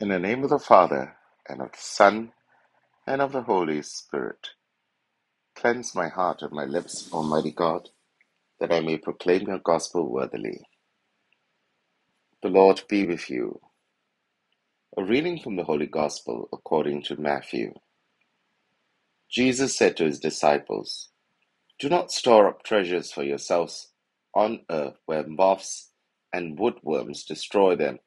In the name of the Father, and of the Son, and of the Holy Spirit, cleanse my heart and my lips, Almighty God, that I may proclaim your gospel worthily. The Lord be with you. A reading from the Holy Gospel according to Matthew. Jesus said to his disciples, Do not store up treasures for yourselves on earth where moths and woodworms destroy them,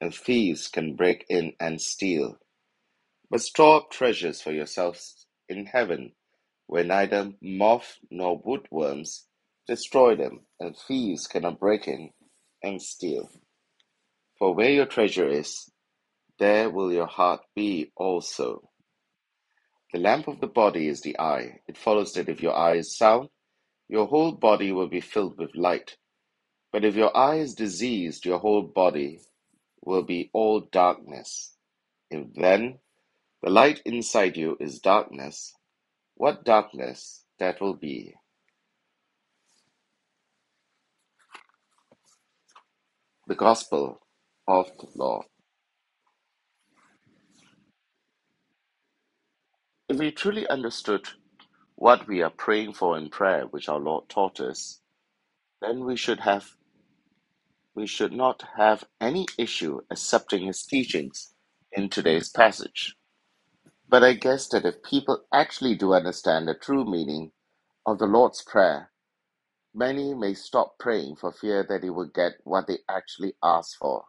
and thieves can break in and steal. But store up treasures for yourselves in heaven, where neither moth nor woodworms destroy them, and thieves cannot break in and steal. For where your treasure is, there will your heart be also. The lamp of the body is the eye. It follows that if your eye is sound, your whole body will be filled with light. But if your eye is diseased, your whole body will be all darkness. If then the light inside you is darkness, what darkness that will be! The Gospel of the Lord. If we truly understood what we are praying for in prayer, which our Lord taught us, then we should have we should not have any issue accepting his teachings in today's passage. But I guess that if people actually do understand the true meaning of the Lord's Prayer, many may stop praying for fear that they will get what they actually ask for.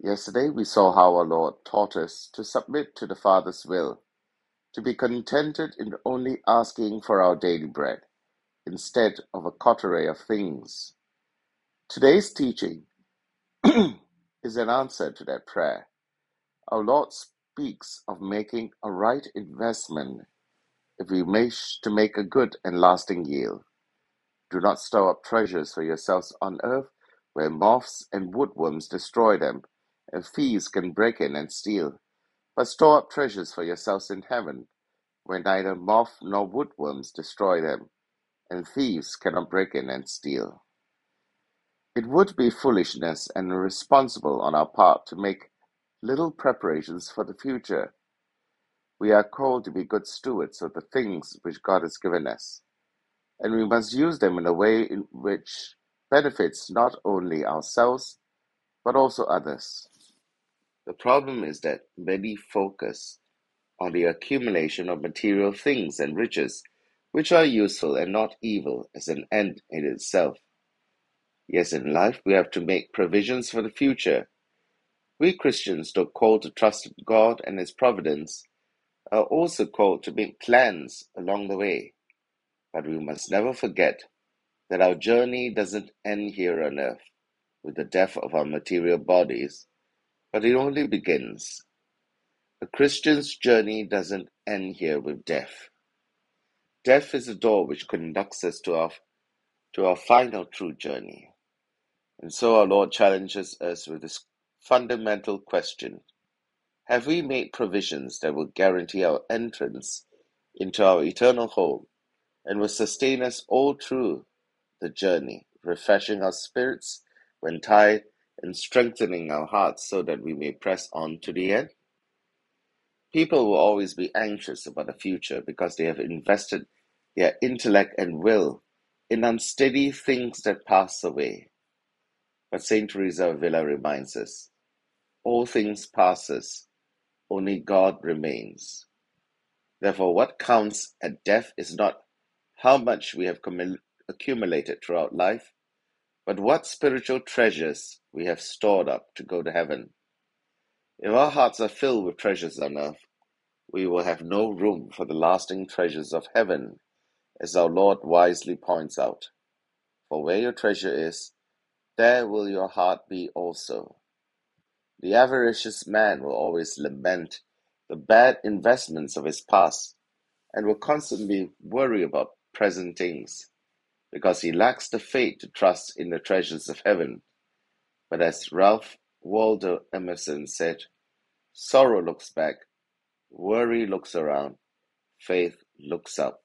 Yesterday we saw how our Lord taught us to submit to the Father's will, to be contented in only asking for our daily bread, instead of a coterie of things. Today's teaching is an answer to that prayer. Our Lord speaks of making a right investment if we wish to make a good and lasting yield. Do not store up treasures for yourselves on earth, where moths and woodworms destroy them, and thieves can break in and steal. But store up treasures for yourselves in heaven, where neither moth nor woodworms destroy them, and thieves cannot break in and steal. It would be foolishness and irresponsible on our part to make little preparations for the future. We are called to be good stewards of the things which God has given us, and we must use them in a way in which benefits not only ourselves but also others. The problem is that many focus on the accumulation of material things and riches, which are useful and not evil as an end in itself. Yes, in life we have to make provisions for the future. We Christians, though called to trust God and His providence, are also called to make plans along the way. But we must never forget that our journey doesn't end here on earth with the death of our material bodies, but it only begins. A Christian's journey doesn't end here with death. Death is the door which conducts us to our, to our final true journey. And so our Lord challenges us with this fundamental question Have we made provisions that will guarantee our entrance into our eternal home and will sustain us all through the journey, refreshing our spirits when tired and strengthening our hearts so that we may press on to the end? People will always be anxious about the future because they have invested their intellect and will in unsteady things that pass away. But Saint Teresa of Avila reminds us, all things passes, only God remains. Therefore, what counts at death is not how much we have accumulated throughout life, but what spiritual treasures we have stored up to go to heaven. If our hearts are filled with treasures on earth, we will have no room for the lasting treasures of heaven, as our Lord wisely points out. For where your treasure is, there will your heart be also. The avaricious man will always lament the bad investments of his past and will constantly worry about present things because he lacks the faith to trust in the treasures of heaven. But as Ralph Waldo Emerson said, sorrow looks back, worry looks around, faith looks up.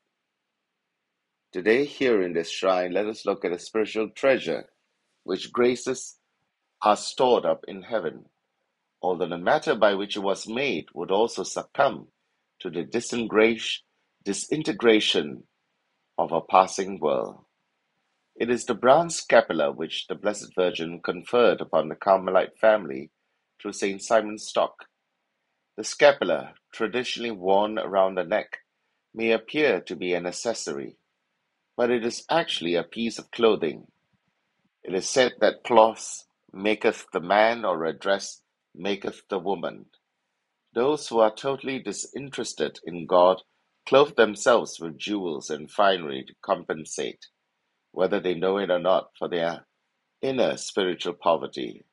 Today, here in this shrine, let us look at a spiritual treasure which graces are stored up in heaven. although the matter by which it was made would also succumb to the disintegration of a passing world. It is the brown scapular which the Blessed Virgin conferred upon the Carmelite family through Saint Simon Stock. The scapular, traditionally worn around the neck, may appear to be an accessory, but it is actually a piece of clothing. It is said that cloth maketh the man, or a dress maketh the woman. Those who are totally disinterested in God clothe themselves with jewels and finery to compensate, whether they know it or not, for their inner spiritual poverty.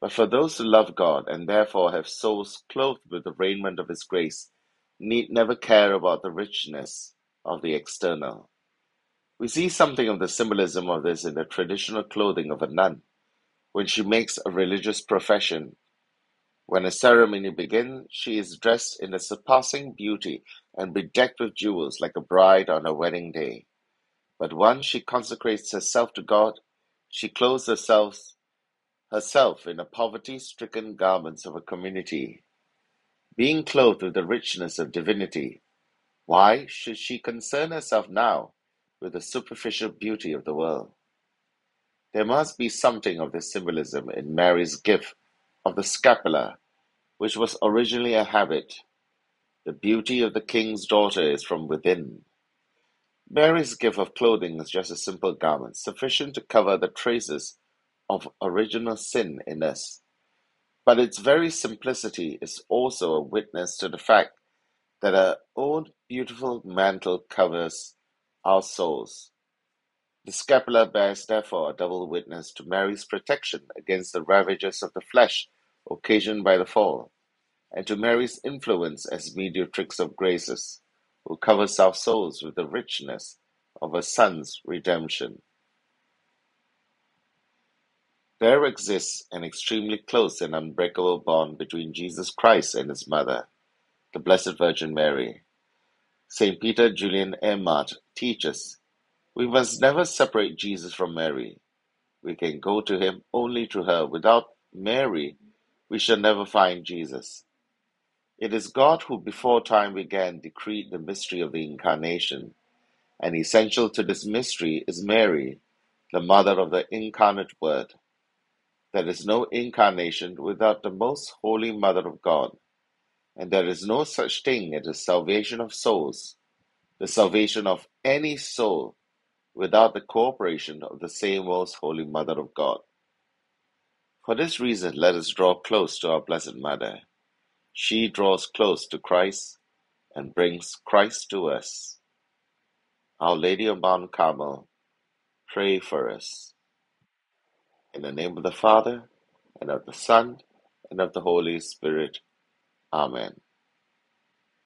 But for those who love God and therefore have souls clothed with the raiment of His grace, need never care about the richness of the external. We see something of the symbolism of this in the traditional clothing of a nun when she makes a religious profession. When a ceremony begins, she is dressed in a surpassing beauty and bedecked with jewels like a bride on her wedding day. But once she consecrates herself to God, she clothes herself herself in the poverty-stricken garments of a community. Being clothed with the richness of divinity, why should she concern herself now with the superficial beauty of the world? There must be something of this symbolism in Mary's gift of the scapular, which was originally a habit. The beauty of the king's daughter is from within. Mary's gift of clothing is just a simple garment, sufficient to cover the traces of original sin in us. But its very simplicity is also a witness to the fact that our own beautiful mantle covers our souls. The scapular bears therefore a double witness to Mary's protection against the ravages of the flesh occasioned by the fall, and to Mary's influence as mediatrix of graces, who covers our souls with the richness of her Son's redemption. There exists an extremely close and unbreakable bond between Jesus Christ and his mother, the Blessed Virgin Mary. Saint Peter Julian Eymard teaches we must never separate Jesus from Mary. We can go to him only through her. Without Mary, we shall never find Jesus. It is God who before time began decreed the mystery of the Incarnation, and essential to this mystery is Mary, the mother of the incarnate Word. There is no incarnation without the most holy Mother of God, and there is no such thing as the salvation of souls, the salvation of any soul without the cooperation of the same most holy Mother of God. For this reason, let us draw close to our Blessed Mother. She draws close to Christ and brings Christ to us. Our Lady of Mount Carmel, pray for us. In the name of the Father, and of the Son, and of the Holy Spirit. Amen.